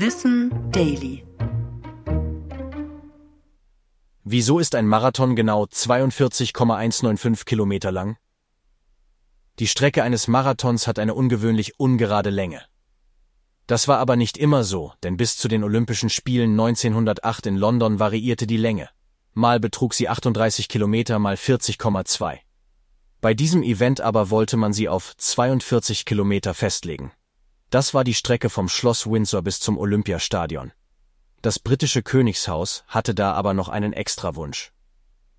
Wissen Daily. Wieso ist ein Marathon genau 42,195 Kilometer lang? Die Strecke eines Marathons hat eine ungewöhnlich ungerade Länge. Das war aber nicht immer so, denn bis zu den Olympischen Spielen 1908 in London variierte die Länge. Mal betrug sie 38 Kilometer mal 40,2. Bei diesem Event aber wollte man sie auf 42 Kilometer festlegen. Das war die Strecke vom Schloss Windsor bis zum Olympiastadion. Das britische Königshaus hatte da aber noch einen Extrawunsch.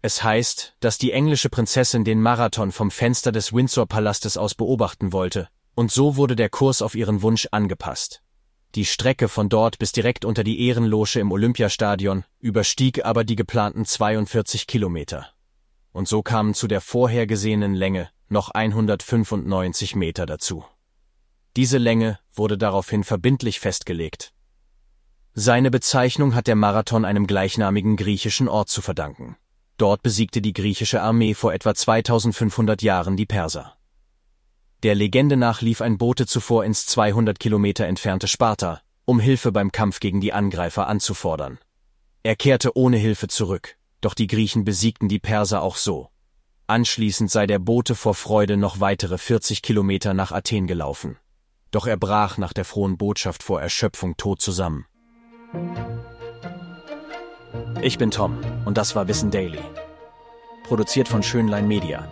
Es heißt, dass die englische Prinzessin den Marathon vom Fenster des Windsor-Palastes aus beobachten wollte, und so wurde der Kurs auf ihren Wunsch angepasst. Die Strecke von dort bis direkt unter die Ehrenloge im Olympiastadion überstieg aber die geplanten 42 Kilometer. Und so kamen zu der vorhergesehenen Länge noch 195 Meter dazu. Diese Länge wurde daraufhin verbindlich festgelegt. Seine Bezeichnung hat der Marathon einem gleichnamigen griechischen Ort zu verdanken. Dort besiegte die griechische Armee vor etwa 2500 Jahren die Perser. Der Legende nach lief ein Bote zuvor ins 200 Kilometer entfernte Sparta, um Hilfe beim Kampf gegen die Angreifer anzufordern. Er kehrte ohne Hilfe zurück, doch die Griechen besiegten die Perser auch so. Anschließend sei der Bote vor Freude noch weitere 40 Kilometer nach Athen gelaufen doch er brach nach der frohen Botschaft vor Erschöpfung tot zusammen. Ich bin Tom und das war Wissen Daily. Produziert von Schönlein Media.